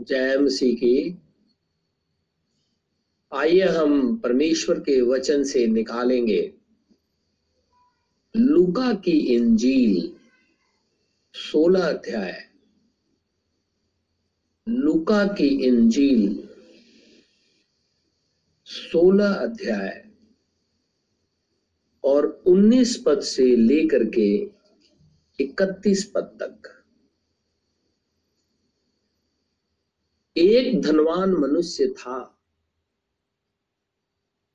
जय मसीह की। आइए हम परमेश्वर के वचन से निकालेंगे। लुका की इंजील, सोलह अध्याय। लुका की इंजील, सोलह अध्याय। और उन्नीस पद से लेकर के इकतीस पद तक। एक धनवान मनुष्य था,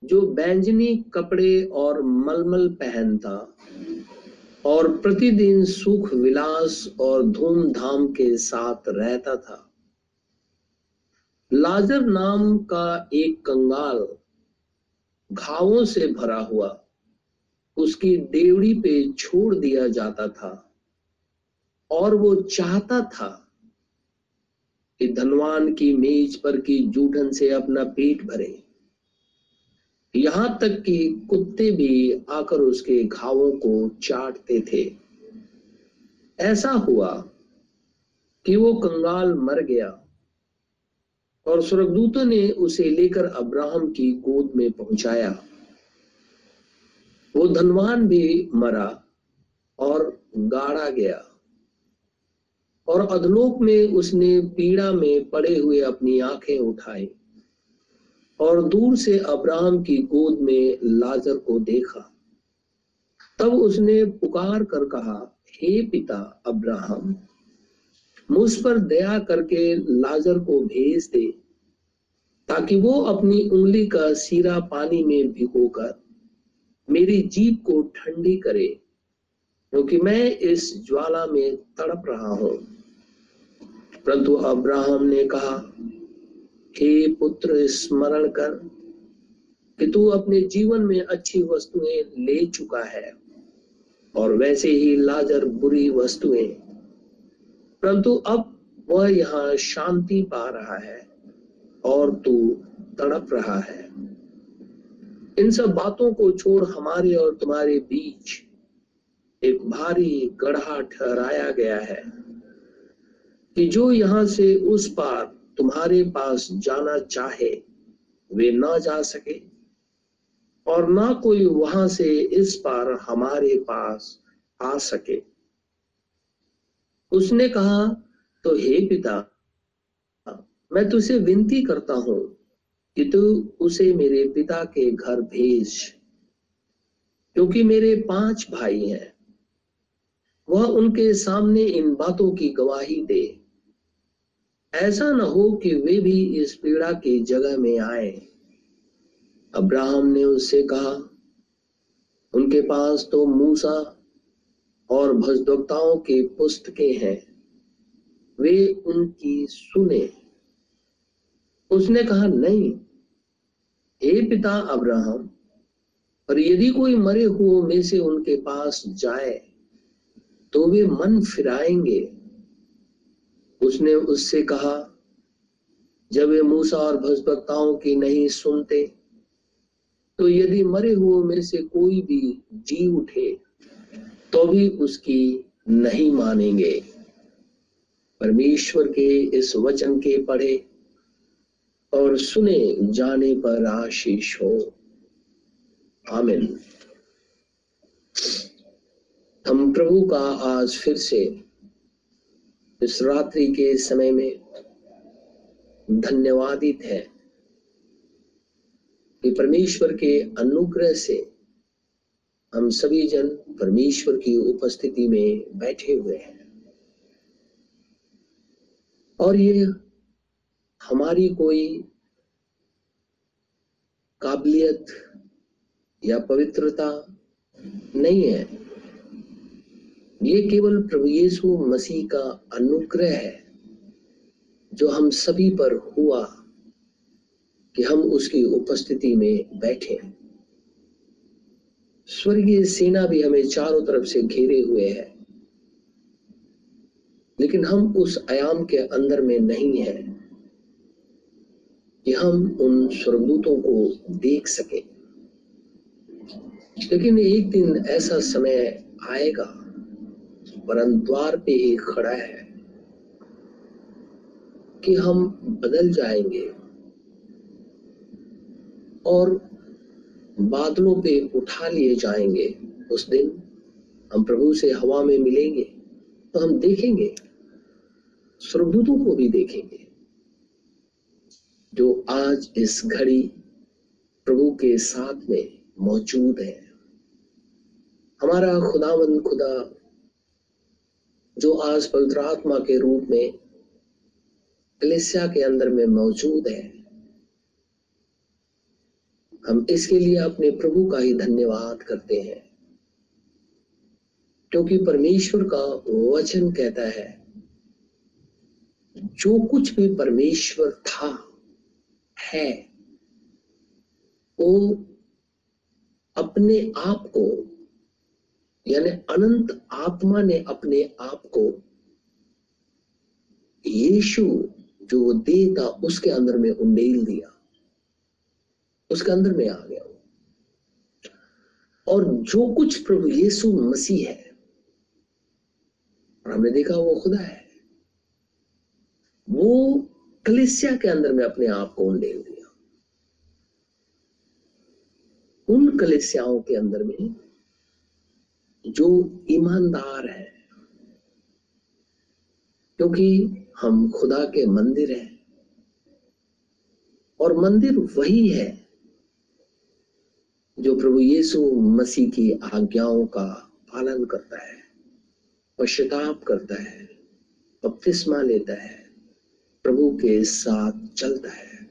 जो बैंजनी कपड़े और मलमल पहनता और प्रतिदिन सुख विलास और धूमधाम के साथ रहता था। लाजर नाम का एक कंगाल घावों से भरा हुआ, उसकी देवड़ी पे छोड़ दिया जाता था और वो चाहता था कि धनवान की मेज पर की जूठन से अपना पेट भरे। यहाँ तक कि कुत्ते भी आकर उसके घावों को चाटते थे। ऐसा हुआ कि वो कंगाल मर गया और स्वर्गदूतों ने उसे लेकर अब्राहम की गोद में पहुँचाया। वो धनवान भी मरा और गाड़ा गया। और अधलोक में उसने पीड़ा में पड़े हुए अपनी आँखें उठाई और दूर से अब्राहम की गोद में लाजर को देखा। तब उसने पुकार कर कहा, हे पिता अब्राहम, मुझ पर दया करके लाजर को भेज दे, ताकि वो अपनी उंगली का सीरा पानी में भिगोकर मेरी जीप को ठंडी करे, क्योंकि मैं इस ज्वाला में तड़प रहा हूँ। परंतु अब्राहम ने कहा, हे पुत्र, स्मरण कर कि तू अपने जीवन में अच्छी वस्तुएँ ले चुका है और वैसे ही लाजर बुरी वस्तुएँ। परंतु अब वह यहाँ शांति पा रहा है और तू तड़प रहा है। इन सब बातों को छोड़ हमारे और तुम्हारे बीच एक भारी गढ़ा ठहराया गया है। कि जो यहाँ से उस पार तुम्हारे पास जाना चाहे, वे ना जा सके। और ना कोई वहाँ से इस पार हमारे पास आ सके। उसने कहा तो हे पिता, मैं तुझसे विनती करता हूँ कि तू उसे मेरे पिता के घर भेज, क्योंकि मेरे पाँच भाई हैं। वह उनके सामने इन बातों की गवाही दे। ऐसा न हो कि वे भी इस पीड़ा की जगह में आए। अब्राहम ने उससे कहा, उनके पास तो मूसा और भजदक्ताओं की पुस्तकें हैं। वे उनकी सुने। उसने कहा, नहीं, हे पिता अब्राहम पर यदि कोई मरे हुओं में से उनके पास जाए तो वे मन फिराएँगे। उसने उससे कहा, जब वे मूसा और भजभक्ताओं की नहीं सुनते तो यदि मरे हुओं में से कोई भी जी उठे तो भी उसकी नहीं मानेंगे। परमेश्वर के इस वचन के पढ़े और सुने जाने पर आशीष हो। आमिन। हम प्रभु का आज फिर से इस रात्रि के समय में धन्यवादित है कि परमेश्वर के अनुग्रह से हम सभी जन परमेश्वर की उपस्थिति में बैठे हुए हैं। और ये हमारी कोई काबिलियत या पवित्रता नहीं है। ये केवल प्रभु यीशु मसीह का अनुग्रह है, जो हम सभी पर हुआ कि हम उसकी उपस्थिति में बैठे स्वर्गीय सेना भी हमें चारों तरफ़ से घेरे हुए है, लेकिन हम उस आयाम के अंदर में नहीं है कि हम उन स्वर्गदूतों को देख सके। लेकिन एक दिन ऐसा समय आएगा वरन द्वार पे ही खड़ा है कि हम बदल जाएँगे और बादलों पे उठा लिए जाएँगे। उस दिन हम प्रभु से हवा में मिलेंगे तो हम देखेंगे, स्वर्गदूतों को भी देखेंगे, जो आज इस घड़ी प्रभु के साथ में मौजूद है। हमारा खुदावन खुदा जो आज पवित्र आत्मा के रूप में कलेसिया के अंदर में मौजूद है। हम इसके लिए अपने प्रभु का ही धन्यवाद करते हैं, क्योंकि परमेश्वर का वचन कहता है, जो कुछ भी परमेश्वर था, है, वो अपने आप को यानी अनंत आत्मा ने अपने आप को यीशु, जो वो देह था, उसके अंदर में उंडेल दिया। उसके अंदर में आ गया और जो कुछ प्रभु यीशु मसीह है, और हमने देखा वो खुदा है, वो कलिसिया के अंदर में अपने आप को उंडेल दिया। उन कलिसियाओं के अंदर में जो ईमानदार है। क्योंकि हम खुदा के मंदिर हैं और मंदिर वही है जो प्रभु यीशु मसीह की आज्ञाओं का पालन करता है, पश्चाताप करता है, बपतिस्मा लेता है, प्रभु के साथ चलता है।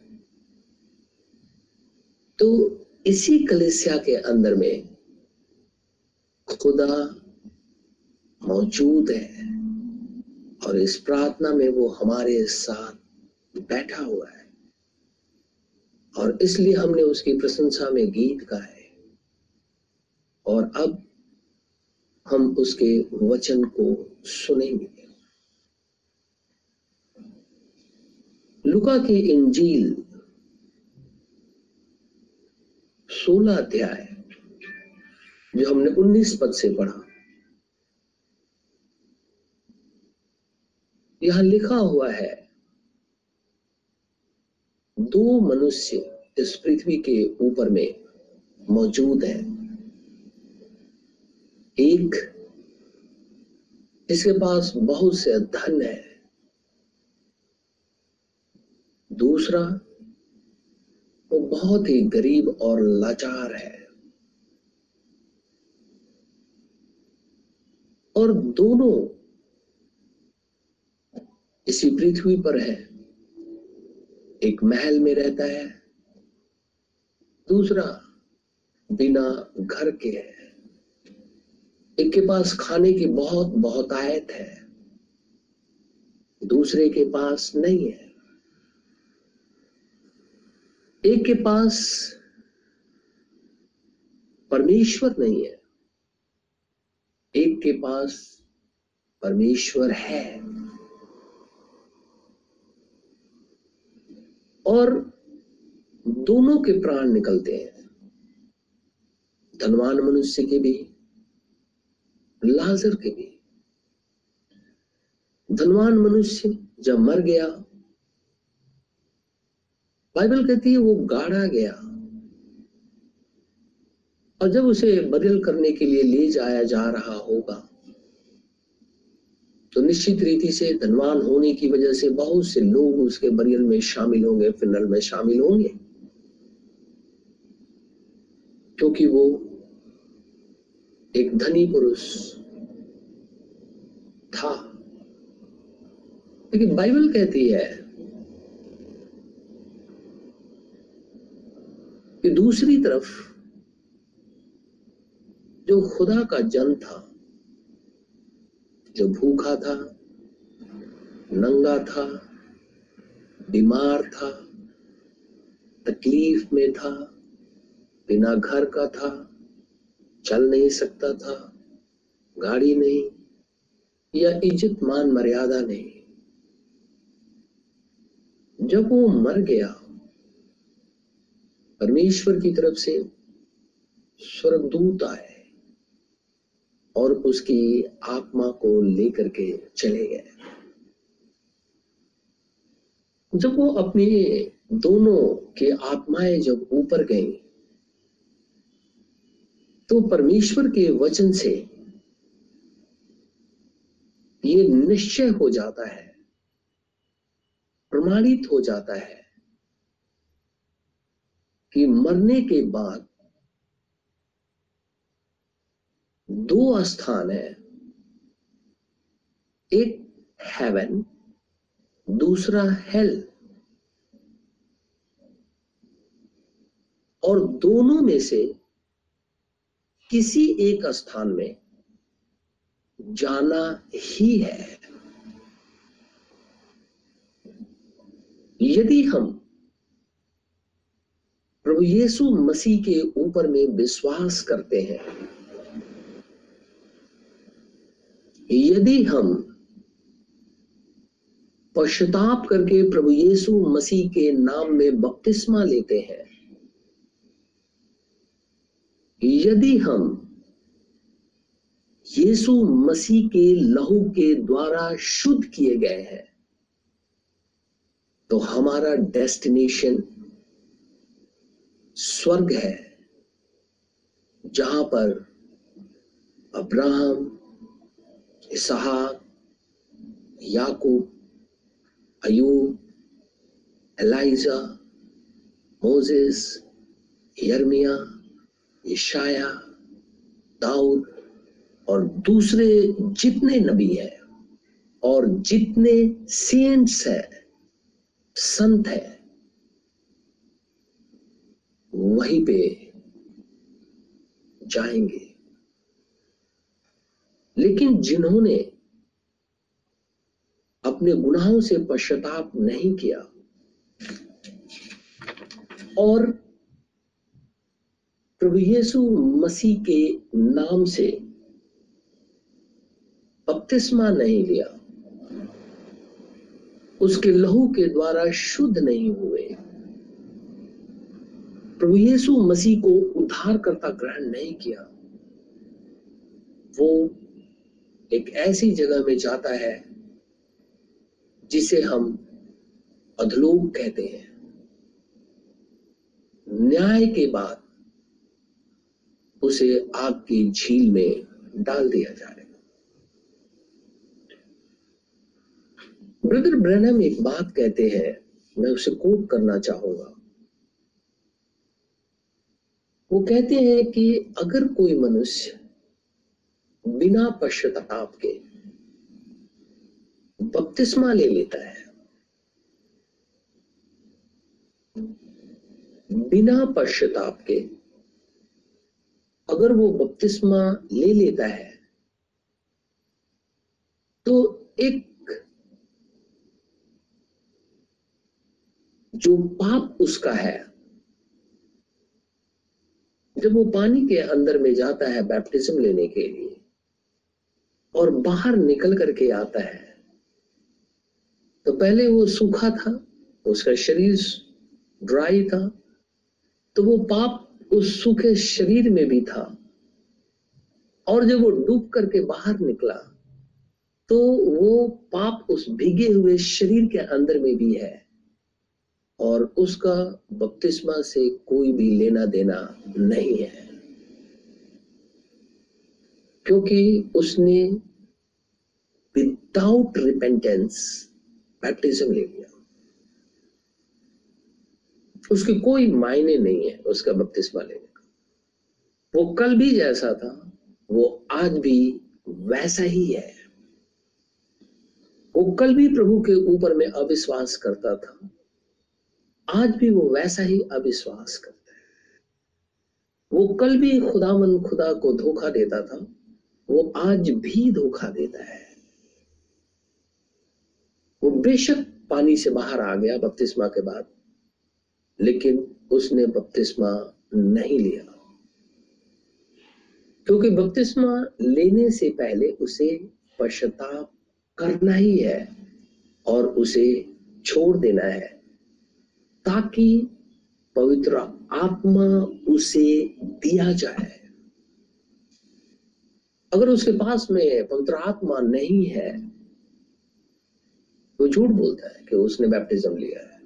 तो इसी कलिसिया के अंदर में खुदा मौजूद है और इस प्रार्थना में वो हमारे साथ बैठा हुआ है। और इसलिए हमने उसकी प्रशंसा में गीत गाए। और अब हम उसके वचन को सुनेंगे। लुका की इंजील सोलह अध्याय। जो हमने 19 पद से पढ़ा। यहाँ लिखा हुआ है, दो मनुष्य इस पृथ्वी के ऊपर में मौजूद है। एक, जिसके पास बहुत से धन है। दूसरा, वो बहुत ही गरीब और लाचार है। और दोनों इसी पृथ्वी पर है। एक महल में रहता है, दूसरा बिना घर के है। एक के पास खाने की बहुत बहुत आयत है, दूसरे के पास नहीं है। एक के पास परमेश्वर नहीं है। एक के पास परमेश्वर है। और दोनों के प्राण निकलते हैं। धनवान मनुष्य के भी, लाजर के भी। धनवान मनुष्य जब मर गया, बाइबल कहती है वो गाड़ा गया। और जब उसे बदल करने के लिए ले जाया जा रहा होगा तो निश्चित रीति से धनवान होने की वजह से बहुत से लोग उसके बरियल में शामिल होंगे, फिनल में शामिल होंगे। क्योंकि वो एक धनी पुरुष था। लेकिन बाइबल कहती है कि दूसरी तरफ़ जो खुदा का जन था, जो भूखा था, नंगा था, बीमार था, तकलीफ़ में था, बिना घर का था, चल नहीं सकता था, गाड़ी नहीं, या इज़्ज़त मान मर्यादा नहीं। जब वो मर गया, परमेश्वर की तरफ़ से स्वर्गदूत आए। उसकी आत्मा को लेकर के चले गए। जब वो अपने दोनों के आत्माएँ जब ऊपर गई तो परमेश्वर के वचन से ये निश्चय हो जाता है, प्रमाणित हो जाता है कि मरने के बाद दो स्थान है। एक हेवन दूसरा हेल और दोनों में से किसी एक स्थान में जाना ही है। यदि हम प्रभु यीशु मसीह के ऊपर में विश्वास करते हैं यदि हम पश्चाताप करके प्रभु यीशु मसीह के नाम में बपतिस्मा लेते हैं, यदि हम यीशु मसीह के लहू के द्वारा शुद्ध किए गए हैं तो हमारा डेस्टिनेशन स्वर्ग है, जहाँ पर अब्राहम इसहाक, याकूब, अयूब, एलाइजा, मोजेस, यर्मिया ईशाया दाऊद और दूसरे जितने नबी हैं और जितने सेंट्स हैं, संत है, वहीं पे जाएँगे। लेकिन जिन्होंने अपने गुनाहों से पश्चाताप नहीं किया और प्रभु यीशु मसीह के नाम से बपतिस्मा नहीं लिया, उसके लहू के द्वारा शुद्ध नहीं हुए, प्रभु यीशु मसीह को उद्धार करता ग्रहण नहीं किया, वो एक ऐसी जगह में जाता है जिसे हम अधलोक कहते हैं। न्याय के बाद उसे आग की झील में डाल दिया जाएगा ब्रदर ब्रैनम एक बात कहते हैं, मैं उसे कोट करना चाहूँगा। वो कहते हैं कि अगर कोई मनुष्य बिना पश्चाताप के बपतिस्मा ले लेता है। बिना पश्चाताप के अगर वो बपतिस्मा ले लेता है तो एक जो पाप उसका है, जब वो पानी के अंदर में जाता है बैप्टिज्म लेने के लिए और बाहर निकल करके आता है। तो पहले वो सूखा था, उसका शरीर ड्राई था तो वो पाप उस सूखे शरीर में भी था। और जब वो डूब करके बाहर निकला तो वो पाप उस भीगे हुए शरीर के अंदर में भी है। और उसका बपतिस्मा से कोई भी लेना देना नहीं है। क्योंकि उसने विदाउट रिपेंटेंस बैप्टिज्म ले लिया। उसके कोई मायने नहीं है उसका बपतिस्मा लेने का। वो कल भी जैसा था, वो आज भी वैसा ही है। वो कल भी प्रभु के ऊपर में अविश्वास करता था, आज भी वो वैसा ही अविश्वास करता है। वो कल भी खुदामन खुदा को धोखा देता था वो आज भी धोखा देता है। वो बेशक पानी से बाहर आ गया बपतिस्मा के बाद, लेकिन उसने बपतिस्मा नहीं लिया। क्योंकि बपतिस्मा लेने से पहले उसे पश्चाताप करना ही है और उसे छोड़ देना है, ताकि पवित्र आत्मा उसे दिया जाए। अगर उसके पास में पवित्र आत्मा नहीं है, वो झूठ बोलता है कि उसने बैप्टिज्म लिया है।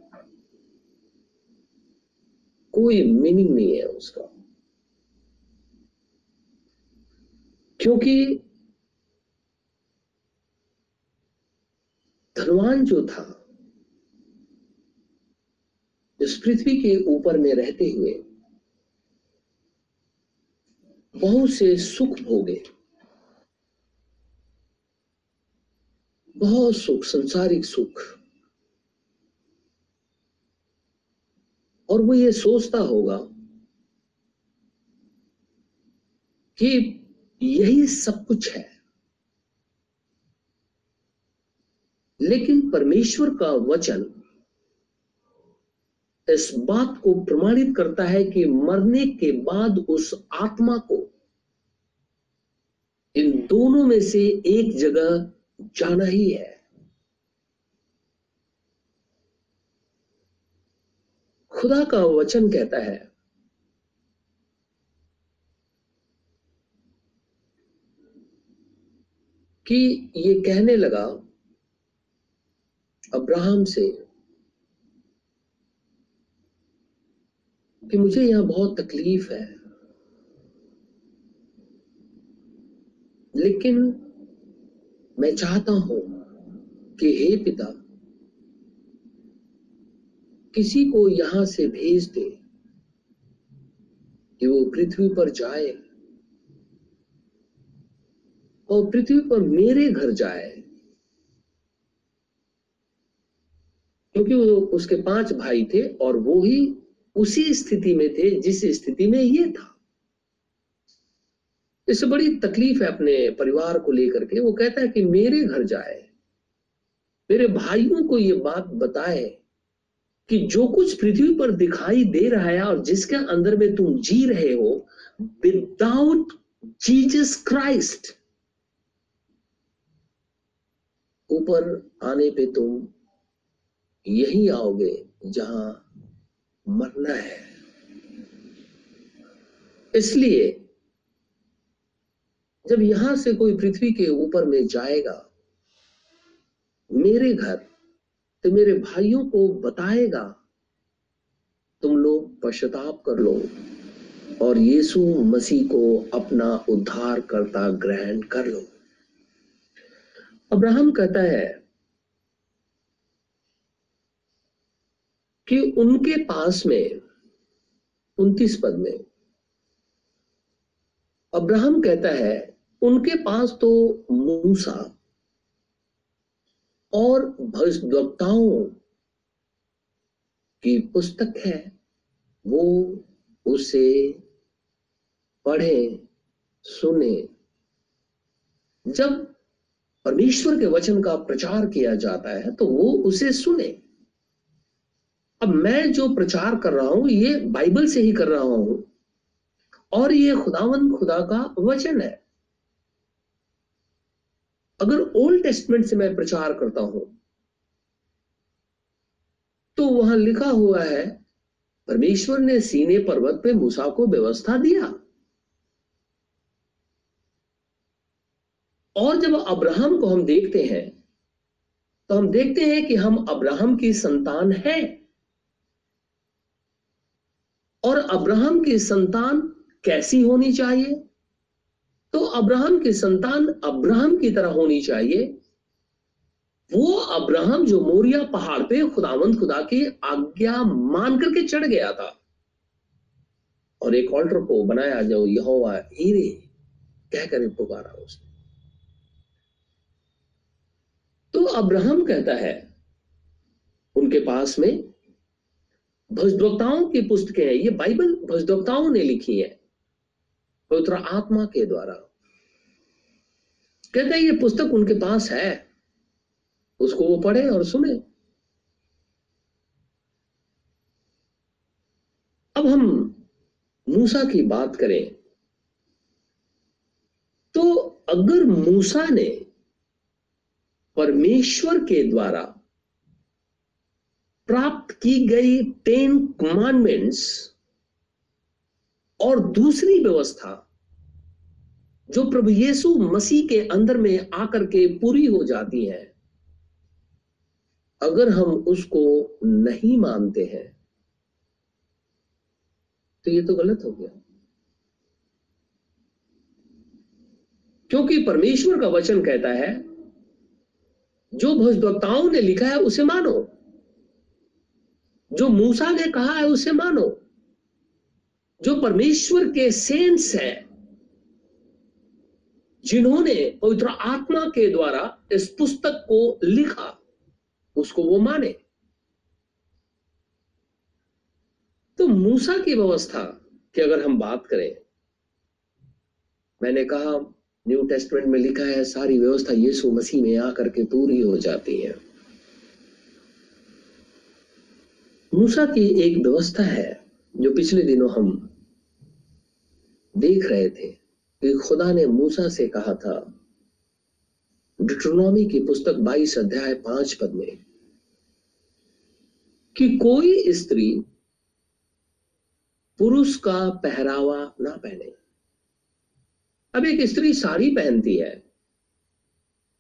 कोई मीनिंग नहीं है उसका। क्योंकि धनवान जो था इस पृथ्वी के ऊपर में रहते हुए, बहुत से सुख भोगे। बहुत सुख, संसारिक सुख। और वो ये सोचता होगा कि यही सब कुछ है। लेकिन परमेश्वर का वचन इस बात को प्रमाणित करता है कि मरने के बाद उस आत्मा को इन दोनों में से एक जगह जाना ही है। खुदा का वचन कहता है, कि ये कहने लगा, अब्राहम से, कि मुझे यहाँ बहुत तकलीफ़ है। लेकिन मैं चाहता हूँ कि हे पिता, किसी को यहाँ से भेज दे कि वो पृथ्वी पर जाए और पृथ्वी पर मेरे घर जाए, क्योंकि वो उसके पाँच भाई थे और वो ही उसी स्थिति में थे जिस स्थिति में ये था। इससे बड़ी तकलीफ़ है अपने परिवार को लेकर के। वो कहता है कि मेरे घर जाए, मेरे भाइयों को ये बात बताए कि जो कुछ पृथ्वी पर दिखाई दे रहा है और जिसके अंदर में तुम जी रहे हो विदाउट जीसस क्राइस्ट ऊपर आने पे तुम यही आओगे जहाँ मरना है। इसलिए जब यहाँ से कोई पृथ्वी के ऊपर में जाएगा, मेरे घर तो मेरे भाइयों को बताएगा, तुम लोग पश्चाताप कर लो। और यीशु मसीह को अपना उद्धार करता ग्रहण कर लो। अब्राहम कहता है कि उनके पास में, उन्तीस पद में, अब्राहम कहता है उनके पास तो मूसा और भविष्यवक्ताओं की पुस्तक है, वो उसे पढ़े, सुने। जब परमेश्वर के वचन का प्रचार किया जाता है तो वो उसे सुने। अब मैं जो प्रचार कर रहा हूँ, ये बाइबल से ही कर रहा हूँ, और ये खुदावन खुदा का वचन है। अगर ओल्ड टेस्टमेंट से मैं प्रचार करता हूँ तो वहाँ लिखा हुआ है, परमेश्वर ने सीने पर्वत पे मूसा को व्यवस्था दिया। और जब अब्राहम को हम देखते हैं तो हम देखते हैं कि हम अब्राहम की संतान हैं। और अब्राहम की संतान कैसी होनी चाहिए? तो अब्राहम की संतान अब्राहम की तरह होनी चाहिए। वो अब्राहम जो मोरिया पहाड़ पे खुदावंत खुदा की आज्ञा मान करके चढ़ गया था। और एक ऑल्टर को बनाया जो यहोवा कह कर पुकारा उसने। तो अब्राहम कहता है, उनके पास में भजदवक्ताओं की पुस्तकें हैं। ये बाइबल भजदवक्ताओं ने लिखी है। पवित्र आत्मा के द्वारा। कहते हैं, ये पुस्तक उनके पास है। उसको वो पढ़े और सुने। अब हम मूसा की बात करें तो अगर मूसा ने परमेश्वर के द्वारा प्राप्त की गई टेन कमांडमेंट्स और दूसरी व्यवस्था जो प्रभु यीशु मसीह के अंदर में आकर के पूरी हो जाती है, अगर हम उसको नहीं मानते हैं तो ये तो गलत हो गया। क्योंकि परमेश्वर का वचन कहता है, जो भविष्यवक्ताओं ने लिखा है उसे मानो, जो मूसा ने कहा है उसे मानो। जो परमेश्वर के सेंस है, जिन्होंने पवित्र आत्मा के द्वारा इस पुस्तक को लिखा, उसको वो माने। तो मूसा की व्यवस्था की अगर हम बात करें, मैंने कहा, न्यू टेस्टमेंट में लिखा है, सारी व्यवस्था यीशु मसीह में आकर के पूरी हो जाती है। मूसा की एक व्यवस्था है, जो पिछले दिनों हम देख रहे थे कि खुदा ने मूसा से कहा था, डिट्रोनॉमी की पुस्तक 22 अध्याय पाँच पद में, कि कोई स्त्री पुरुष का पहरावा ना पहने। अब एक स्त्री साड़ी पहनती है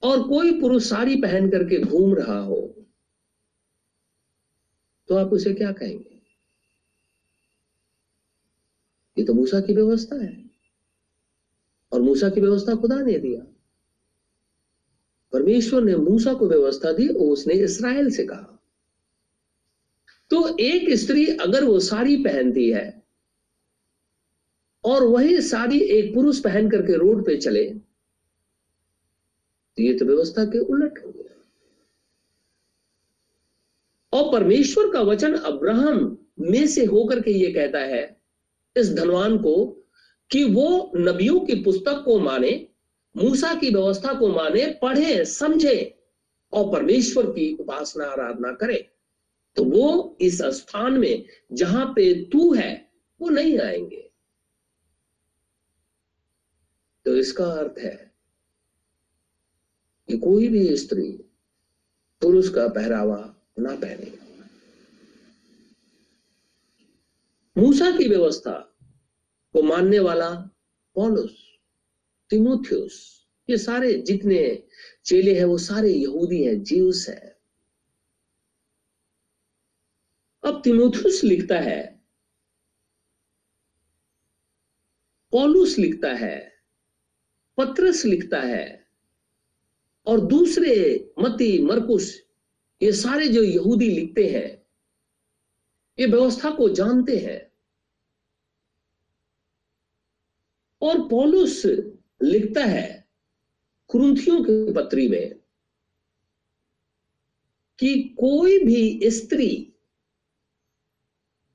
और कोई पुरुष साड़ी पहन करके घूम रहा हो तो आप उसे क्या कहेंगे? ये तो मूसा की व्यवस्था है। और मूसा की व्यवस्था खुदा ने दिया। परमेश्वर ने मूसा को व्यवस्था दी और उसने इसराइल से कहा। तो एक स्त्री अगर वो साड़ी पहनती है और वही साड़ी एक पुरुष पहन करके रोड पे चले तो ये तो व्यवस्था के उलट हो गया। और परमेश्वर का वचन अब्राहम में से होकर के ये कहता है इस धनवान को कि वो नबियों की पुस्तक को माने, मूसा की व्यवस्था को माने, पढ़े, समझे और परमेश्वर की उपासना, आराधना करे। तो वो इस स्थान में जहाँ पे तू है, वो नहीं आएँगे। तो इसका अर्थ है कि कोई भी स्त्री पुरुष का पहरावा ना पहने। मूसा की व्यवस्था को मानने वाला पॉलुस, तिमोथियस, ये सारे जितने चेले हैं, वो सारे यहूदी हैं, जीवस है। अब तिमोथियस लिखता है, पॉलुस लिखता है, पत्रस लिखता है, और दूसरे मती मरकुश ये सारे जो यहूदी लिखते हैं, ये व्यवस्था को जानते हैं। और पौलुस लिखता है कुरुंथियों की पत्री में कि कोई भी स्त्री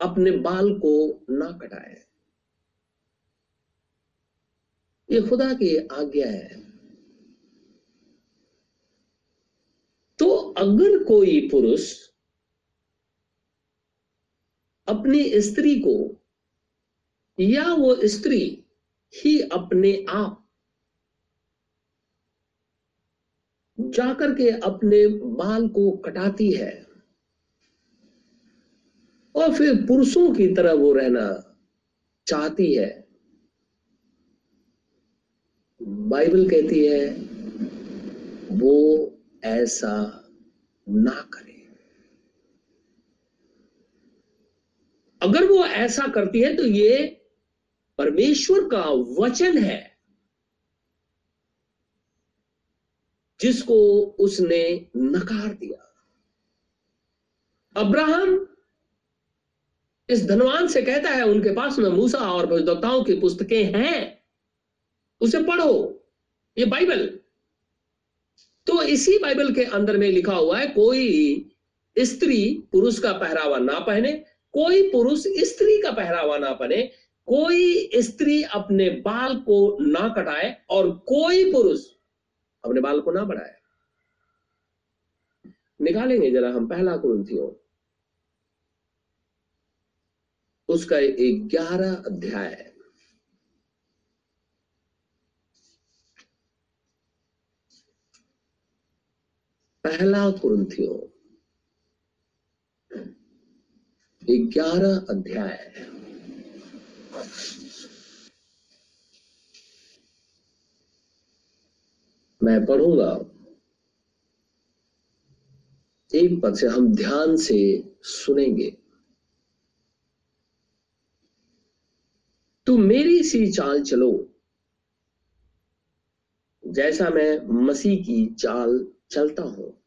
अपने बाल को ना कटाए। ये खुदा की आज्ञा है। तो अगर कोई पुरुष अपनी स्त्री को या वो स्त्री ही अपने आप। जाकर के अपने बाल को कटाती है। और फिर पुरुषों की तरह वो रहना चाहती है। बाइबल कहती है, वो ऐसा ना करे। अगर वो ऐसा करती है तो ये परमेश्वर का वचन है, जिसको उसने नकार दिया। अब्राहम इस धनवान से कहता है, उनके पास में मूसा और भविष्यवक्ताओं की पुस्तकें हैं, उसे पढ़ो, ये बाइबल। तो इसी बाइबल के अंदर में लिखा हुआ है, कोई स्त्री पुरुष का पहरावा ना पहने, कोई पुरुष स्त्री का पहरावा ना पहने कोई स्त्री अपने बाल को ना कटाए और कोई पुरुष अपने बाल को ना बढ़ाए। निकालेंगे जरा हम पहला कुरुंथियों उसका ग्यारह अध्याय है। पहला कुरुंथियों ग्यारह अध्याय है। मैं पढ़ूँगा। एक पद से हम ध्यान से सुनेंगे। तो मेरी सी चाल चलो। जैसा मैं मसीह की चाल चलता हूँ।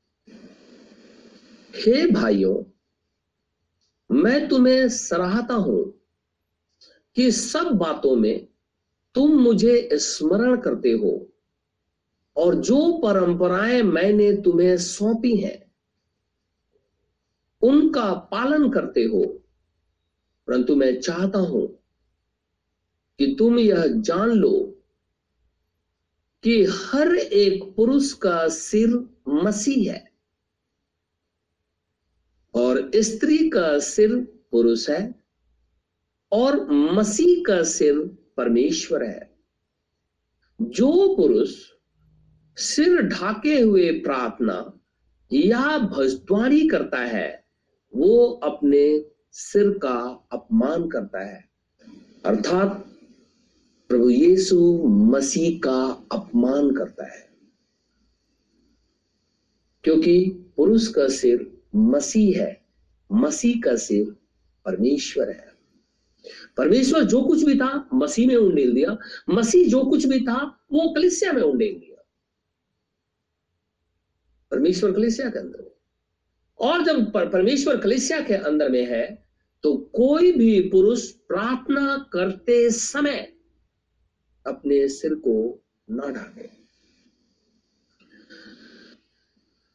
हे भाइयों, मैं तुम्हें सराहता हूँ कि सब बातों में तुम मुझे स्मरण करते हो। और जो परंपराएँ मैंने तुम्हें सौंपी हैं, उनका पालन करते हो। परंतु मैं चाहता हूँ कि तुम यह जान लो कि हर एक पुरुष का सिर मसीह है और स्त्री का सिर पुरुष है और मसीह का सिर परमेश्वर है। जो पुरुष सिर ढाके हुए प्रार्थना या भजद्वारी करता है, वो अपने सिर का अपमान करता है। अर्थात प्रभु यीशु मसीह का अपमान करता है। क्योंकि पुरुष का सिर मसीह है, मसीह का सिर परमेश्वर है। परमेश्वर जो कुछ भी था, मसीह में उंडेल दिया, मसीह जो कुछ भी था, वो कलिसिया में उंडेल दिया परमेश्वर कलिसिया के अंदर में। और जब परमेश्वर कलिसिया के अंदर में है तो कोई भी पुरुष प्रार्थना करते समय अपने सिर को ना ढाके।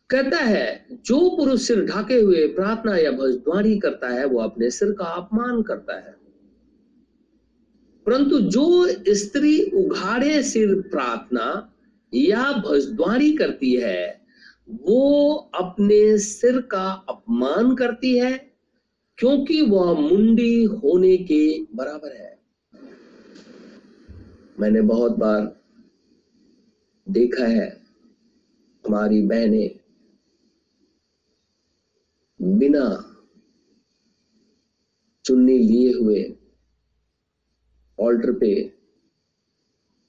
कहता है, जो पुरुष सिर ढाके हुए प्रार्थना या भजद्वारी करता है, वो अपने सिर का अपमान करता है। परंतु जो स्त्री उघाड़े सिर प्रार्थना या भजद्वारी करती है वो अपने सिर का अपमान करती है, क्योंकि वह मुंडी होने के बराबर है। मैंने बहुत बार देखा है, हमारी बहने बिना चुन्नी लिए हुए ऑल्टर पे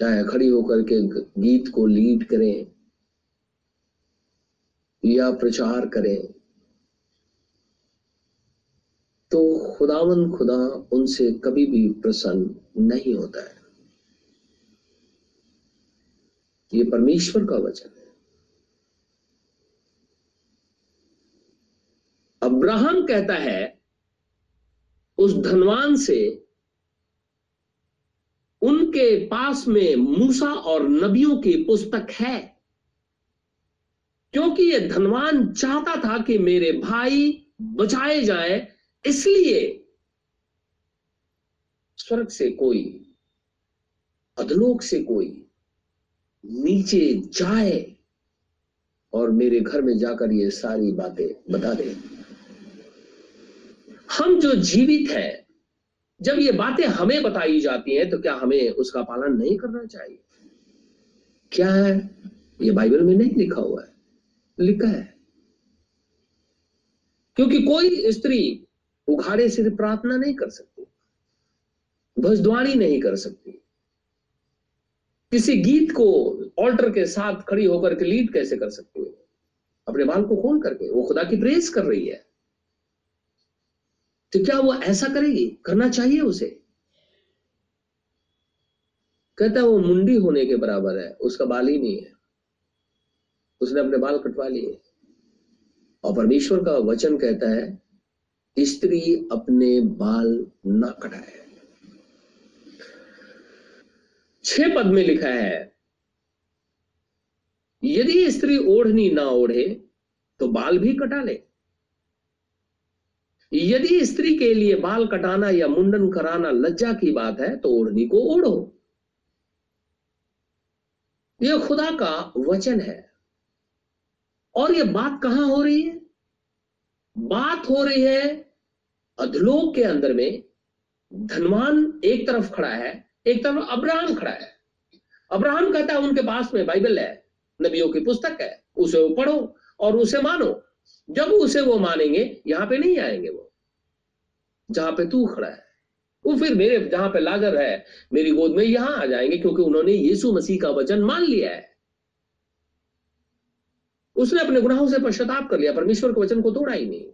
चाहे खड़ी होकर के गीत को लीड करें या प्रचार करें तो खुदावन खुदा उनसे कभी भी प्रसन्न नहीं होता है। ये परमेश्वर का वचन है। अब्राहम कहता है, उस धनवान से उनके पास में मूसा और नबियों की पुस्तक है। क्योंकि ये धनवान चाहता था कि मेरे भाई बचाए जाए, इसलिए स्वर्ग से कोई, अधलोक से कोई नीचे जाए और मेरे घर में जाकर ये सारी बातें बता दे। हम जो जीवित हैं, जब ये बातें हमें बताई जाती हैं तो क्या हमें उसका पालन नहीं करना चाहिए? क्या है? ये बाइबल में नहीं लिखा हुआ है। लिखा है। क्योंकि कोई स्त्री उघाड़े से प्रार्थना नहीं कर सकती, भजद्वारी नहीं कर सकती। किसी गीत को ऑल्टर के साथ खड़ी होकर के लीड कैसे कर सकती है? अपने बाल को खोल करके, वो खुदा की प्रेस कर रही है। तो क्या वो ऐसा करेगी? करना चाहिए उसे? कहता है, वो मुंडी होने के बराबर है, उसका बाल ही नहीं है। उसने अपने बाल कटवा लिए। और परमेश्वर का वचन कहता है, स्त्री अपने बाल ना कटाए। छह पद में लिखा है, यदि स्त्री ओढ़नी ना ओढ़े तो बाल भी कटा ले। यदि स्त्री के लिए बाल कटाना या मुंडन कराना लज्जा की बात है तो ओढ़नी को ओढ़ो। यह खुदा का वचन है। और ये बात कहाँ हो रही है? बात हो रही है अधलोक के अंदर में धनवान एक तरफ़ खड़ा है, एक तरफ़ अब्राहम खड़ा है। अब्राहम कहता है, उनके पास में बाइबल है, नबियों की पुस्तक है, उसे वो पढ़ो और उसे मानो। जब उसे वो मानेंगे, यहाँ पे नहीं आएँगे वो। जहाँ पे तू खड़ा है, वो फिर मेरे जहाँ पे लागर है, मेरी गोद में यहाँ आ जाएँगे, क्योंकि उन्होंने यीशु मसीह का वचन मान लिया है। उसने अपने गुनाहों से पश्चाताप कर लिया, परमेश्वर के वचन को तोड़ा ही नहीं।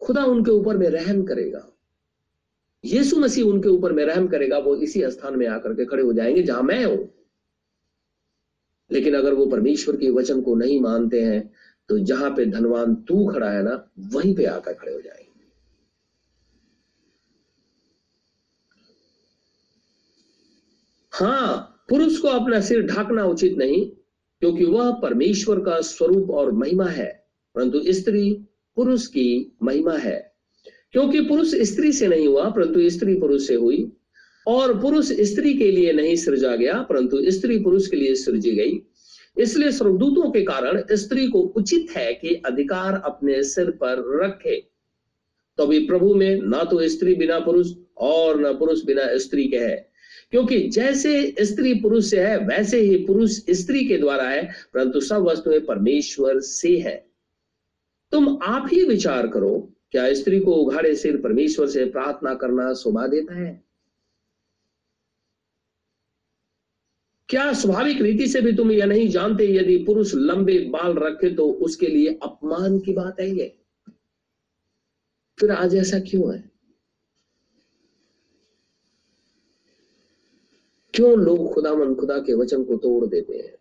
खुदा उनके ऊपर में रहम करेगा। यीशु मसीह उनके ऊपर में रहम करेगा, वो इसी स्थान में आकर के खड़े हो जाएँगे जहाँ मैं हूँ। लेकिन अगर वो परमेश्वर के वचन को नहीं मानते हैं तो जहाँ पे धनवान तू खड़ा है ना, वहीं पे आकर खड़े हो जाएँगे। हाँ पुरुष को अपना सिर ढाकना उचित नहीं, क्योंकि वह परमेश्वर का स्वरूप और महिमा है, परंतु स्त्री पुरुष की महिमा है। क्योंकि पुरुष स्त्री से नहीं हुआ, परंतु स्त्री पुरुष से हुई, और पुरुष स्त्री के लिए नहीं सृजा गया, परंतु स्त्री पुरुष के लिए सृजी गई। इसलिए स्वर्गदूतों के कारण स्त्री को उचित है कि अधिकार अपने सिर पर रखे। तो प्रभु में ना तो स्त्री बिना पुरुष और न पुरुष बिना स्त्री के है। क्योंकि जैसे स्त्री पुरुष से है, वैसे ही पुरुष स्त्री के द्वारा है, परंतु सब वस्तुएँ परमेश्वर से है। तुम आप ही विचार करो, क्या स्त्री को उघाड़े सिर परमेश्वर से प्रार्थना करना शोभा देता है? क्या स्वाभाविक रीति से भी तुम यह नहीं जानते, यदि पुरुष लंबे बाल रखे तो उसके लिए अपमान की बात है ये? फिर आज ऐसा क्यों है? क्यों लोग खुदा मन खुदा के वचन को तोड़ देते हैं?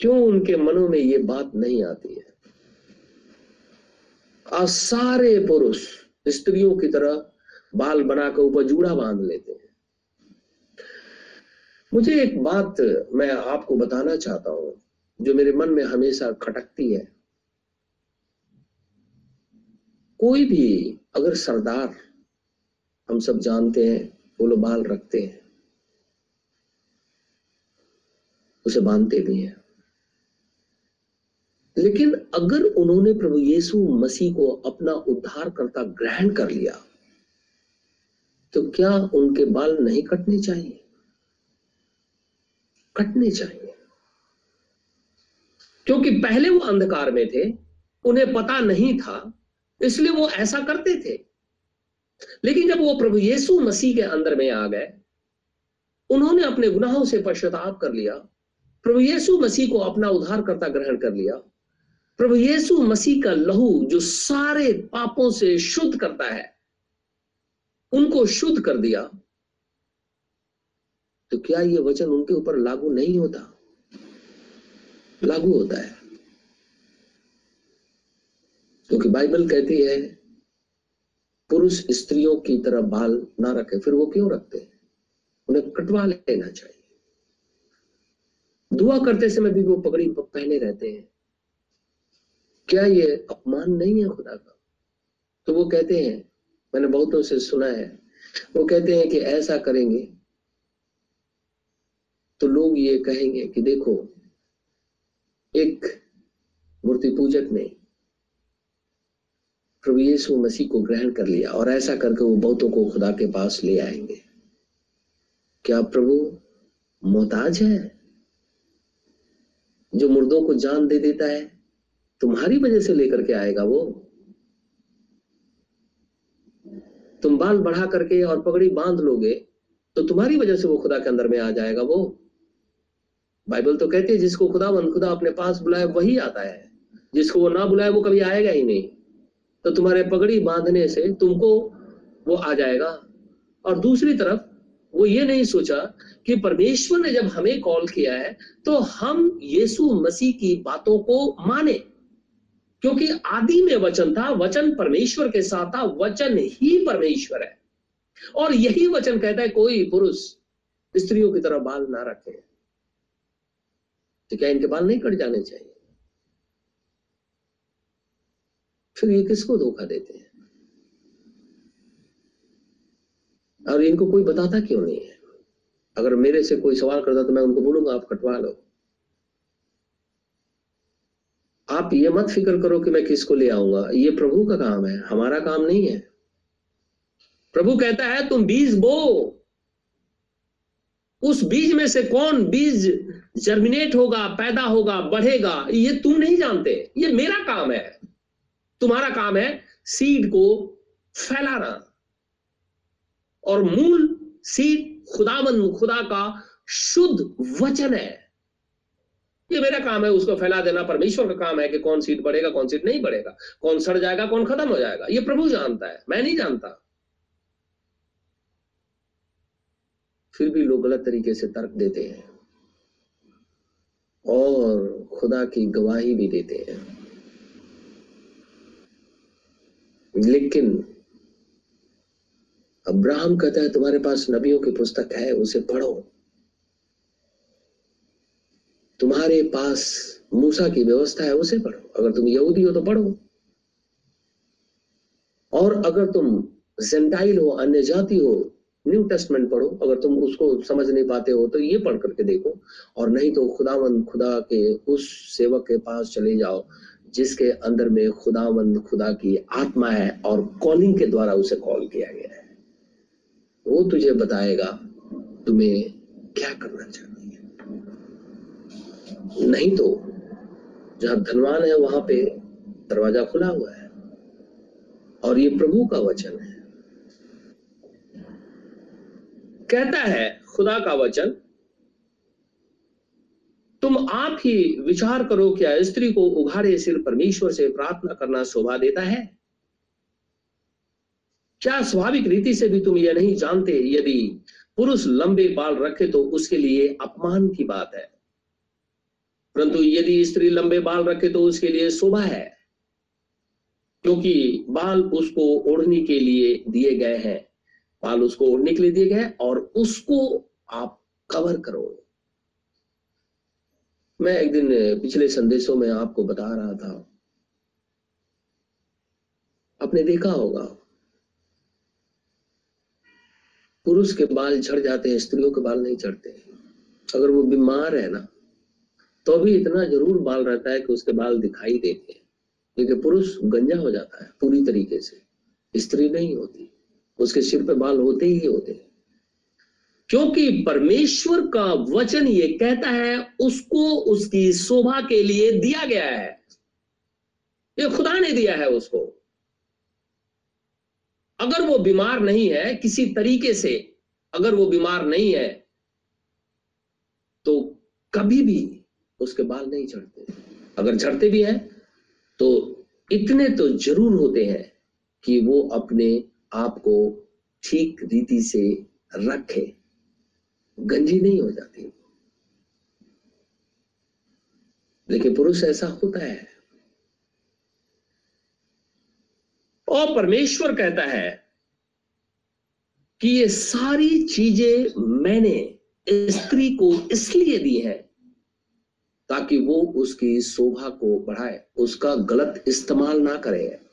क्यों उनके मनों में ये बात नहीं आती है? आज सारे पुरुष स्त्रियों की तरह बाल बनाकर ऊपर जूड़ा बाँध लेते हैं। मुझे एक बात मैं आपको बताना चाहता हूँ, जो मेरे मन में हमेशा खटकती है। कोई भी अगर सरदार हम सब जानते हैं, वो लोग बाल रखते हैं। उसे बांधते भी हैं। लेकिन अगर उन्होंने प्रभु यीशु मसीह को अपना उद्धार करता ग्रहण कर लिया तो क्या उनके बाल नहीं कटने चाहिए? कटने चाहिए। क्योंकि पहले वो अंधकार में थे, उन्हें पता नहीं था, इसलिए वो ऐसा करते थे। लेकिन जब वो प्रभु यीशु मसीह के अंदर में आ गए, उन्होंने अपने गुनाहों से पश्चाताप कर लिया, प्रभु यीशु मसीह को अपना उद्धार करता ग्रहण कर लिया, प्रभु यीशु मसीह का लहू जो सारे पापों से शुद्ध करता है, उनको शुद्ध कर दिया तो क्या यह वचन उनके ऊपर लागू नहीं होता? लागू होता है। क्योंकि बाइबल कहती है पुरुष स्त्रियों की तरह बाल ना रखे, फिर वो क्यों रखते हैं? उन्हें कटवा लेना चाहिए। दुआ करते समय भी वो पगड़ी पहने रहते हैं। क्या ये अपमान नहीं है खुदा का? तो वो कहते हैं, मैंने बहुतों से सुना है, वो कहते हैं कि ऐसा करेंगे तो लोग ये कहेंगे कि देखो, एक मूर्ति पूजक ने प्रभु यीशु मसीह को ग्रहण कर लिया और ऐसा करके वो बहुतों को खुदा के पास ले आएँगे। क्या प्रभु मोहताज है? जो मुर्दों को जान दे देता है, तुम्हारी वजह से लेकर के आएगा वो। तुम बाल बढ़ा करके और पगड़ी बाँध लोगे तो तुम्हारी वजह से वो खुदा के अंदर में आ जाएगा वो। बाइबल तो कहती है, जिसको खुदा मन खुदा अपने पास बुलाए, वही आता है। जिसको वो ना बुलाए, वो कभी आएगा ही नहीं। तो तुम्हारे पगड़ी बांधने से तुमको वो आ जाएगा। और दूसरी तरफ़ वो ये नहीं सोचा कि परमेश्वर ने जब हमें कॉल किया है तो हम यीशु मसीह की बातों को माने। क्योंकि आदि में वचन था, वचन परमेश्वर के साथ था, वचन ही परमेश्वर है। और यही वचन कहता है, कोई पुरुष स्त्रियों की तरह बाल ना रखे। तो क्या इनके बाल नहीं कट जाने चाहिए? फिर ये किसको धोखा देते हैं? और इनको कोई बताता क्यों नहीं है? अगर मेरे से कोई सवाल करता तो मैं उनको बोलूँगा, आप कटवा लो। आप ये मत फ़िक्र करो कि मैं किसको ले आऊँगा। ये प्रभु का काम है, हमारा काम नहीं है। प्रभु कहता है, तुम बीज बो। उस बीज में से कौन बीज जर्मिनेट होगा, पैदा होगा, बढ़ेगा, ये तुम नहीं जानते। ये मेरा काम है। तुम्हारा काम है सीड को फैलाना। और मूल सीड खुदावन, खुदा का शुद्ध वचन है। ये मेरा काम है, उसको फैला देना। परमेश्वर का काम है कि कौन सीट बढ़ेगा, कौन सीट नहीं बढ़ेगा। कौन सड़ जाएगा, कौन खत्म हो जाएगा। ये प्रभु जानता है, मैं नहीं जानता। फिर भी लोग गलत तरीके से तर्क देते हैं और खुदा की गवाही भी देते हैं। लेकिन अब्राहम कहता है, तुम्हारे पास नबियों की पुस्तक है, उसे पढ़ो। तुम्हारे पास मूसा की व्यवस्था है, उसे पढ़ो। अगर तुम यहूदी हो तो पढ़ो। और अगर तुम जेंटाइल हो, अन्य जाति हो, न्यू टेस्टमेंट पढ़ो। अगर तुम उसको समझ नहीं पाते हो तो ये पढ़ करके देखो। और नहीं तो खुदावन खुदा के उस सेवक के पास चले जाओ। जिसके अंदर में खुदावंद खुदा की आत्मा है और कॉलिंग के द्वारा उसे कॉल किया गया है। वो तुझे बताएगा, तुम्हें क्या करना चाहिए? नहीं तो जहाँ धनवान है वहाँ पे दरवाज़ा खुला हुआ है और ये प्रभु का वचन है। कहता है, खुदा का वचन आप ही विचार करो क्या स्त्री को उघारे सिर परमेश्वर से प्रार्थना करना शोभा देता है। क्या स्वाभाविक रीति से भी तुम यह नहीं जानते, यदि पुरुष लंबे बाल रखे तो उसके लिए अपमान की बात है। परंतु यदि स्त्री लंबे बाल रखे तो उसके लिए शोभा है, क्योंकि बाल उसको ओढ़ने के लिए दिए गए हैं। बाल उसको ओढ़ने के लिए दिए गए और उसको आप कवर करो मैं एक दिन पिछले संदेशों में आपको बता रहा था। आपने देखा होगा। पुरुष के बाल झड़ जाते हैं, स्त्रियों के बाल नहीं झड़ते अगर वो बीमार है ना तो भी इतना ज़रूर बाल रहता है कि उसके बाल दिखाई देते हैं। क्योंकि पुरुष गंजा हो जाता है पूरी तरीके से। स्त्री नहीं होती। उसके सिर पे बाल होते ही होते हैं। क्योंकि परमेश्वर का वचन ये कहता है, उसको उसकी शोभा के लिए दिया गया है। ये खुदा ने दिया है उसको। अगर वो बीमार नहीं है किसी तरीके से, अगर वो बीमार नहीं है तो कभी भी उसके बाल नहीं झड़ते। अगर झड़ते भी हैं तो इतने तो ज़रूर होते हैं कि वो अपने आप को ठीक रीति से रखे। गंजी नहीं हो जाती। लेकिन पुरुष ऐसा होता है। और परमेश्वर कहता है कि ये सारी चीज़ें मैंने स्त्री को इसलिए दी है ताकि वो उसकी शोभा को बढ़ाए, उसका गलत इस्तेमाल ना करे।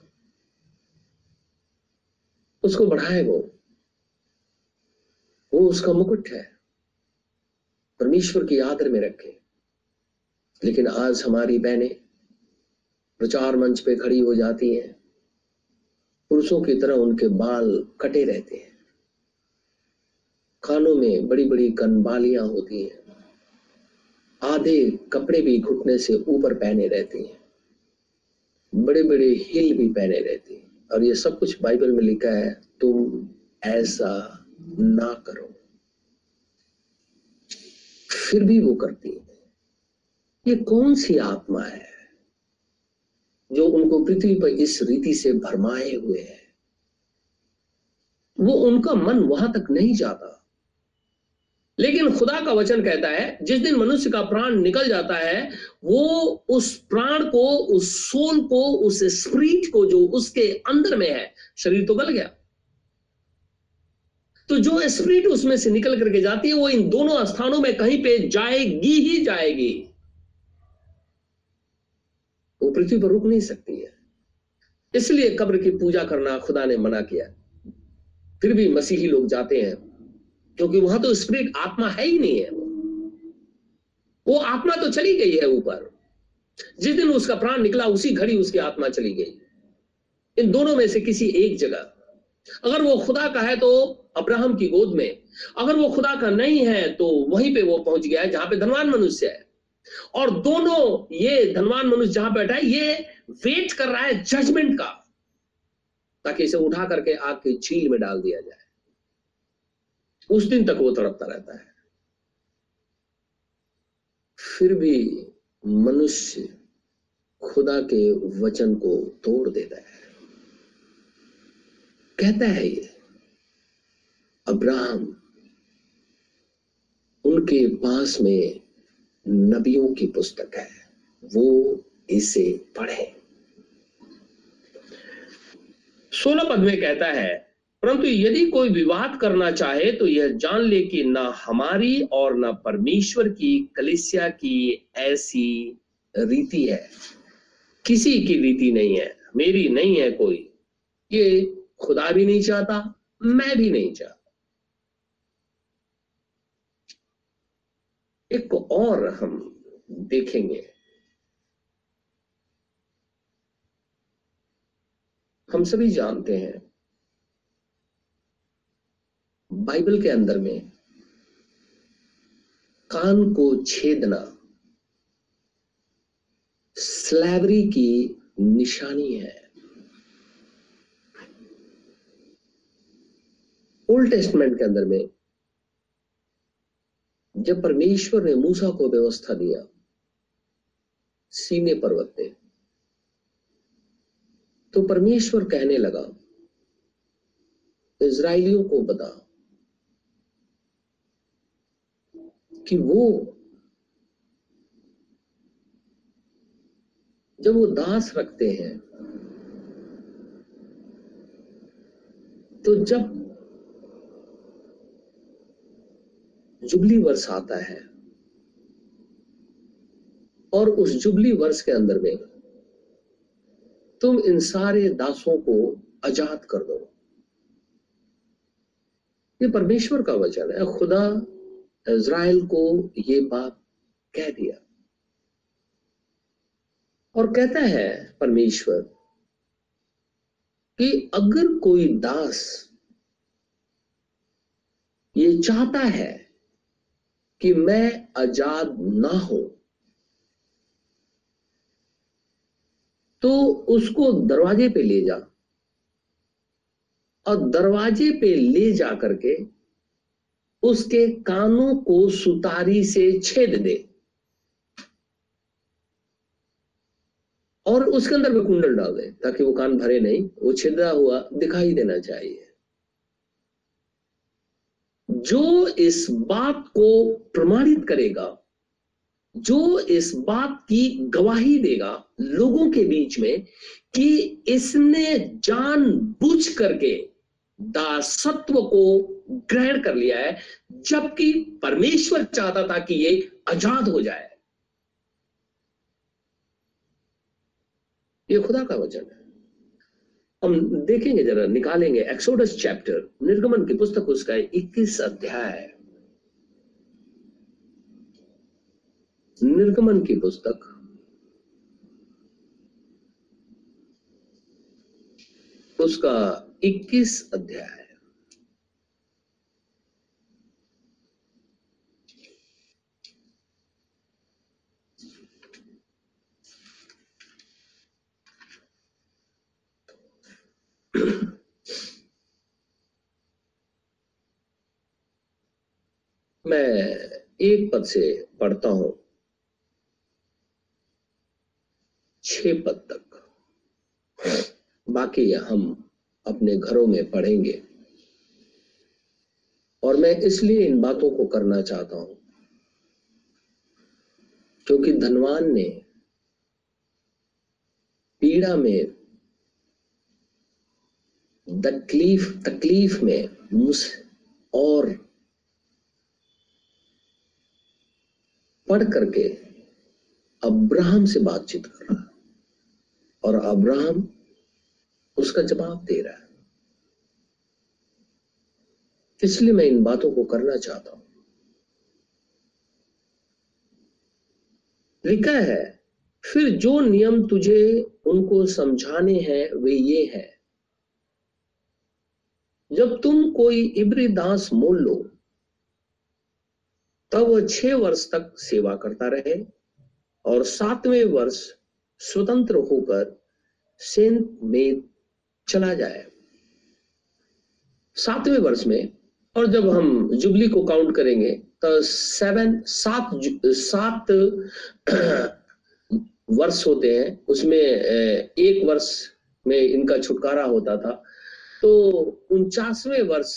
उसको बढ़ाए वो। वो उसका मुकुट है। परमेश्वर की आदर में रखे। लेकिन आज हमारी बहनें प्रचार मंच पे खड़ी हो जाती हैं। पुरुषों की तरह उनके बाल कटे रहते हैं। कानों में बड़ी बड़ी कनबालियाँ होती हैं। आधे कपड़े भी घुटने से ऊपर पहने रहते हैं। बड़े बड़े हिल भी पहने रहते हैं। और ये सब कुछ बाइबल में लिखा है, तुम ऐसा ना करो। फिर भी वो करती है। ये कौन सी आत्मा है जो उनको पृथ्वी पर इस रीति से भरमाए हुए है? वो उनका मन वहाँ तक नहीं जाता। लेकिन खुदा का वचन कहता है, जिस दिन मनुष्य का प्राण निकल जाता है, वो उस प्राण को, उस सोल को, उस स्प्रीट को जो उसके अंदर में है, शरीर तो गल गया। तो जो स्प्रिट उसमें से निकल करके जाती है, वो इन दोनों स्थानों में कहीं पे जाएगी ही जाएगी। वो पृथ्वी पर रुक नहीं सकती है। इसलिए कब्र की पूजा करना खुदा ने मना किया। फिर भी मसीही लोग जाते हैं, क्योंकि वहाँ तो स्प्रिट आत्मा है ही नहीं है। वो वो आत्मा तो चली गई है ऊपर। जिस दिन उसका प्राण निकला, उसी घड़ी उसकी आत्मा चली गई। इन दोनों में से किसी एक जगह अगर वो खुदा का है तो अब्राहम की गोद में। अगर वो खुदा का नहीं है तो वहीं पे वो पहुँच गया है, जहाँ पे धनवान मनुष्य है। और दोनों ये धनवान मनुष्य जहाँ बैठा है, ये वेट कर रहा है जजमेंट का, ताकि इसे उठा करके आग की झील में डाल दिया जाए। उस दिन तक वो तड़पता रहता है। फिर भी मनुष्य खुदा के वचन को तोड़ देता है। कहता है ये अब्राहम, उनके पास में नबियों की पुस्तक है, वो इसे पढ़े। सोलह पद में कहता है, परंतु यदि कोई विवाद करना चाहे तो यह जान ले कि ना हमारी और ना परमेश्वर की कलिसिया की ऐसी रीति है। किसी की रीति नहीं है, मेरी नहीं है कोई। ये खुदा भी नहीं चाहता, मैं भी नहीं चाहता। एक और हम देखेंगे। हम सभी जानते हैं, बाइबल के अंदर में कान को छेदना स्लैवरी की निशानी है। ओल्ड टेस्टमेंट के अंदर में जब परमेश्वर ने मूसा को व्यवस्था दिया, सीने पर्वत पे तो परमेश्वर कहने लगा, इज़राइलियों को बता कि वो, जब वो दास रखते हैं तो जब जुबली वर्ष आता है। और उस जुबली वर्ष के अंदर में तुम इन सारे दासों को आज़ाद कर दो। ये परमेश्वर का वचन है। खुदा इज़राइल को ये बात कह दिया। और कहता है परमेश्वर कि अगर कोई दास ये चाहता है कि मैं आज़ाद ना हो। तो उसको दरवाजे पे ले जा। और दरवाजे पे ले जा करके उसके कानों को सुतारी से छेद दे। और उसके अंदर में कुंडल डाल दे, ताकि वो कान भरे नहीं, वो छिदा हुआ दिखाई देना चाहिए। जो इस बात को प्रमाणित करेगा, जो इस बात की गवाही देगा लोगों के बीच में कि इसने जान बुझ करके दासत्व को ग्रहण कर लिया है, जबकि परमेश्वर चाहता था कि ये आज़ाद हो जाए। ये खुदा का वचन है। हम देखेंगे जरा, निकालेंगे एक्सोडस चैप्टर निर्गमन की पुस्तक उसका इक्कीस अध्याय। निर्गमन की पुस्तक। उसका 21 अध्याय। मैं एक पद से पढ़ता हूँ। छ पद तक। बाकी हम अपने घरों में पढ़ेंगे। और मैं इसलिए इन बातों को करना चाहता हूँ, क्योंकि धनवान ने पीड़ा में तकलीफ़ तकलीफ़ में मुझ और पढ़ करके अब्राहम से बातचीत कर रहा है। और अब्राहम उसका जवाब दे रहा है। इसलिए मैं इन बातों को करना चाहता हूँ। लिखा है, फिर जो नियम तुझे उनको समझाने हैं, वे ये हैं। जब तुम कोई इब्री दास मोल लो, तब वह छह वर्ष तक सेवा करता रहे और सातवें वर्ष स्वतंत्र होकर सेन में चला जाए। सातवें वर्ष में, और जब हम जुबली को काउंट करेंगे तो सेवन, सात सात वर्ष होते हैं। उसमें एक वर्ष में इनका छुटकारा होता था। तो उनचासवें वर्ष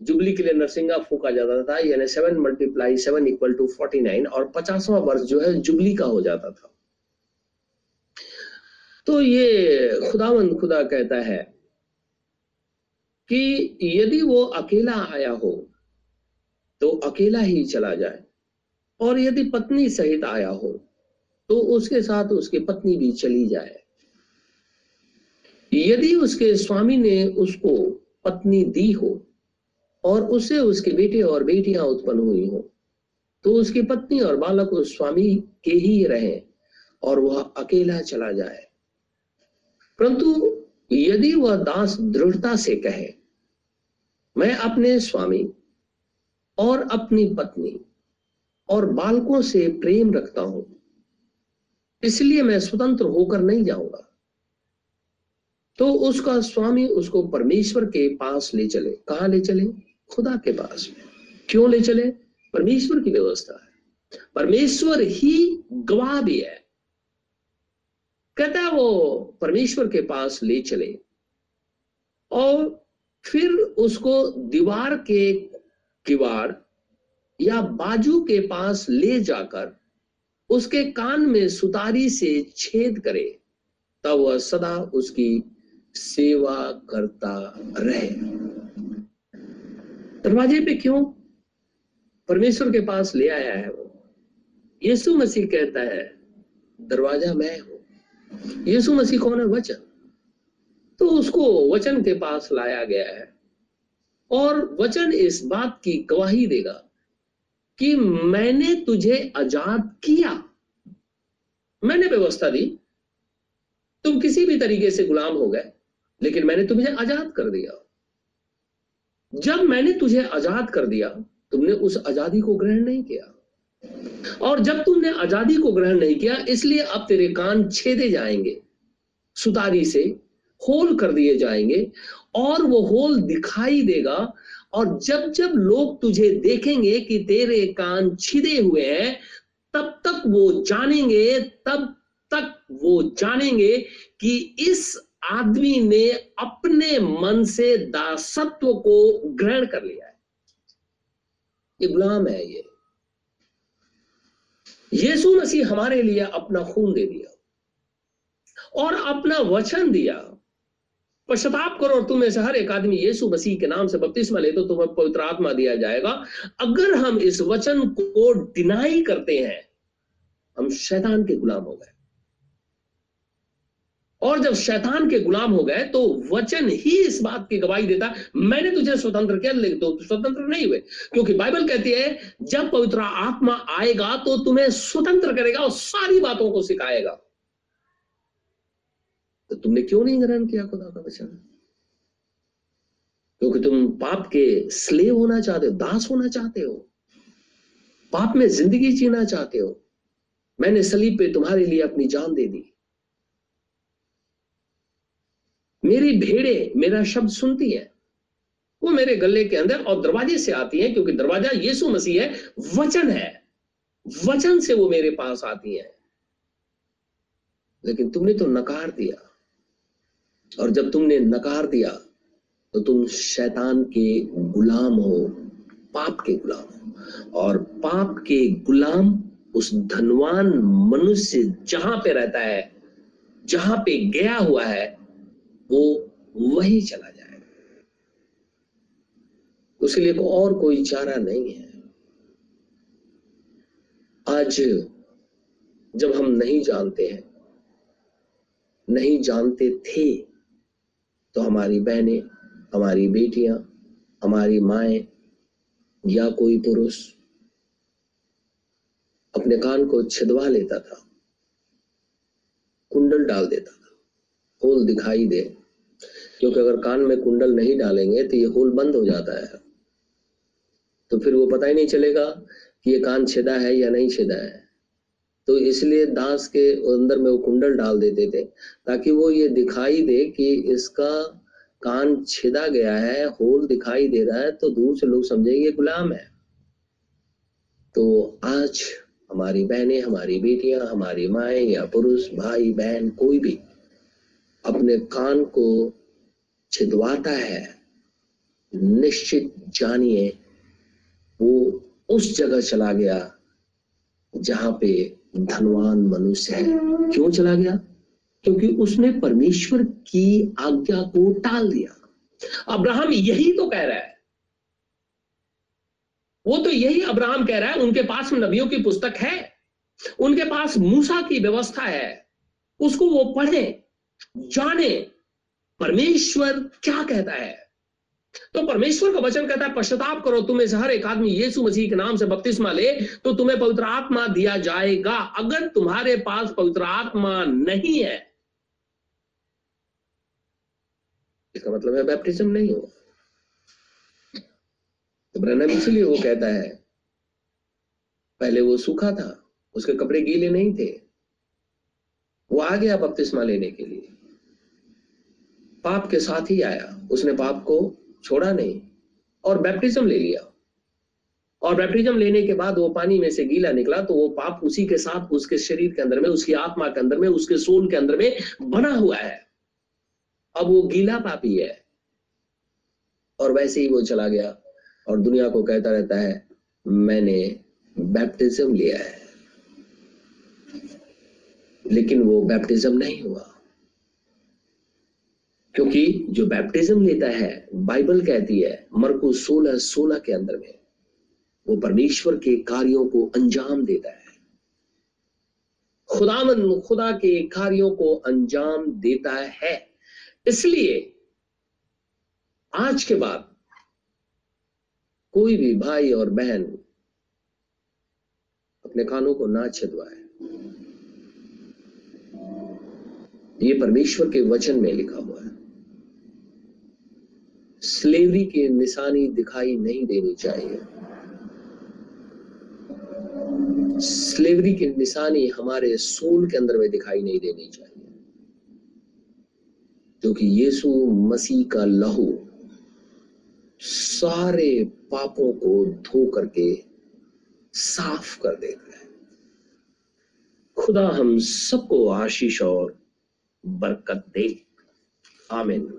जुबली के लिए नरसिंगा फूका जाता था, यानी seven multiply seven equal to forty nine और पचासवा वर्ष जो है जुबली का हो जाता था। तो ये खुदावंद खुदा कहता है कि यदि वो अकेला आया हो तो अकेला ही चला जाए, और यदि पत्नी सहित आया हो तो उसके साथ उसकी पत्नी भी चली जाए। यदि उसके स्वामी ने उसको पत्नी दी हो और उसे उसके बेटे और बेटियाँ उत्पन्न हुई हो तो उसकी पत्नी और बालक उस स्वामी के ही रहे और वह अकेला चला जाए। परंतु यदि वह दास दृढ़ता से कहे, मैं अपने स्वामी और अपनी पत्नी और बालकों से प्रेम रखता हूँ, इसलिए मैं स्वतंत्र होकर नहीं जाऊँगा। तो उसका स्वामी उसको परमेश्वर के पास ले चले। कहा ले चले? खुदा के पास। क्यों ले चले? परमेश्वर की व्यवस्था है। परमेश्वर ही गवाह भी है। कहता है वो परमेश्वर के पास ले चले। और फिर उसको दीवार के किवाड़ या बाजू के पास ले जाकर उसके कान में सुतारी से छेद करे, तब वह सदा उसकी सेवा करता रहे। दरवाजे पे क्यों? परमेश्वर के पास ले आया है वो। यीशु मसीह कहता है, दरवाज़ा मैं हूँ। यीशु मसीह कौन है? वचन। तो उसको वचन के पास लाया गया है। और वचन इस बात की गवाही देगा कि मैंने तुझे आज़ाद किया। मैंने व्यवस्था दी। तुम किसी भी तरीके से गुलाम हो गए। लेकिन मैंने तुम्हें आज़ाद कर दिया। जब मैंने तुझे आज़ाद कर दिया, तुमने उस आज़ादी को ग्रहण नहीं किया। और जब तुमने आज़ादी को ग्रहण नहीं किया, इसलिए अब तेरे कान छेदे जाएँगे, सुतारी से होल कर दिए जाएँगे, और वो होल दिखाई देगा। और जब जब लोग तुझे देखेंगे कि तेरे कान छिदे हुए हैं, तब तक वो जानेंगे, तब तक वो जानेंगे कि इस आदमी ने अपने मन से दासत्व को ग्रहण कर लिया है। ये गुलाम है ये। यीशु मसीह हमारे लिए अपना खून दे दिया और अपना वचन दिया। पश्चाताप करो और तुम्हें से हर एक आदमी यीशु मसीह के नाम से बपतिस्मा ले तो तुम्हें पवित्र आत्मा दिया जाएगा। अगर हम इस वचन को डिनाई करते हैं, हम शैतान के गुलाम हो गए। और जब शैतान के गुलाम हो गए तो वचन ही इस बात की गवाही देता, मैंने तुझे स्वतंत्र किया, लेकिन तो स्वतंत्र नहीं हुए। क्योंकि बाइबल कहती है, जब पवित्र आत्मा आएगा तो तुम्हें स्वतंत्र करेगा और सारी बातों को सिखाएगा। तो तुमने क्यों नहीं ग्रहण किया खुदा का वचन? क्योंकि तुम पाप के स्लेव होना चाहते हो, दास होना चाहते हो। पाप में ज़िंदगी जीना चाहते हो। मैंने सलीब पे तुम्हारे लिए अपनी जान दे दी। मेरी भेड़े मेरा शब्द सुनती है। वो मेरे गले के अंदर और दरवाजे से आती है, क्योंकि दरवाज़ा यीशु मसीह है, वचन है। वचन से वो मेरे पास आती है। लेकिन तुमने तो नकार दिया। और जब तुमने नकार दिया तो तुम शैतान के गुलाम हो, पाप के गुलाम हो। और पाप के गुलाम उस धनवान मनुष्य जहाँ पे रहता है, जहाँ पे गया हुआ है वो वही चला जाएगा। उसके लिए और कोई चारा नहीं है। आज जब हम नहीं जानते हैं, नहीं जानते थे तो हमारी बहनें, हमारी बेटियाँ, हमारी माए या कोई पुरुष अपने कान को छिदवा लेता था, कुंडल डाल देता था। होल दिखाई दे, क्योंकि अगर कान में कुंडल नहीं डालेंगे तो ये होल बंद हो जाता है। तो फिर वो पता ही नहीं चलेगा कि ये कान छेदा है या नहीं छेदा है। तो इसलिए दास के अंदर में वो कुंडल डाल देते थे, ताकि वो ये दिखाई दे कि इसका कान छिदा गया है, होल दिखाई दे रहा है तो दूर से लोग समझेंगे गुलाम है। तो आज हमारी बहनें, हमारी बेटियाँ, हमारी माए या पुरुष, भाई, बहन, कोई भी अपने कान को छिदवाता है। निश्चित जानिए, वो उस जगह चला गया जहाँ पे धनवान मनुष्य है। क्यों चला गया? क्योंकि उसने परमेश्वर की आज्ञा को टाल दिया। अब्राहम यही तो कह रहा है। वो तो यही अब्राहम कह रहा है, उनके पास नबियों की पुस्तक है, उनके पास मूसा की व्यवस्था है, उसको वो पढ़े। जाने परमेश्वर क्या कहता है। तो परमेश्वर का वचन कहता है, पश्चाताप करो तुम्हें से हर एक आदमी, यीशु मसीह के नाम से बपतिस्मा ले तो तुम्हें पवित्र आत्मा दिया जाएगा। अगर तुम्हारे पास पवित्र आत्मा नहीं है, इसका मतलब है बैप्टिज्म नहीं हो। तो ब्रनम इसलिए वो कहता है, पहले वो सूखा था, उसके कपड़े गीले नहीं थे, वो आ गया बपतिस्मा लेने के लिए। पाप के साथ ही आया। उसने पाप को छोड़ा नहीं और बैप्टिज्म ले लिया। और बैप्टिज्म लेने के बाद वो पानी में से गीला निकला तो वो पाप उसी के साथ उसके शरीर के अंदर में, उसकी आत्मा के अंदर में, उसके सोल के अंदर में बना हुआ है। अब वो गीला पापी है। और वैसे ही वो चला गया और दुनिया को कहता रहता है, मैंने बैप्टिज्म लिया है। लेकिन वो बैप्टिज्म नहीं हुआ। क्योंकि जो बैप्टिज्म लेता है बाइबल कहती है, मरकु सोलह सोलह के अंदर में, वो परमेश्वर के कार्यों को अंजाम देता है। खुदावन, खुदा के कार्यों को अंजाम देता है। इसलिए, आज के बाद, कोई भी भाई और बहन अपने कानों को ना छिदवाए। ये परमेश्वर के वचन में लिखा हुआ है। स्लेवरी की निशानी दिखाई नहीं देनी चाहिए। स्लेवरी की निशानी हमारे सोल के अंदर में दिखाई नहीं देनी चाहिए। क्योंकि यीशु मसीह का लहू सारे पापों को धो करके साफ़ कर देता है। खुदा हम सबको आशीष और बरकत दे। आमिन।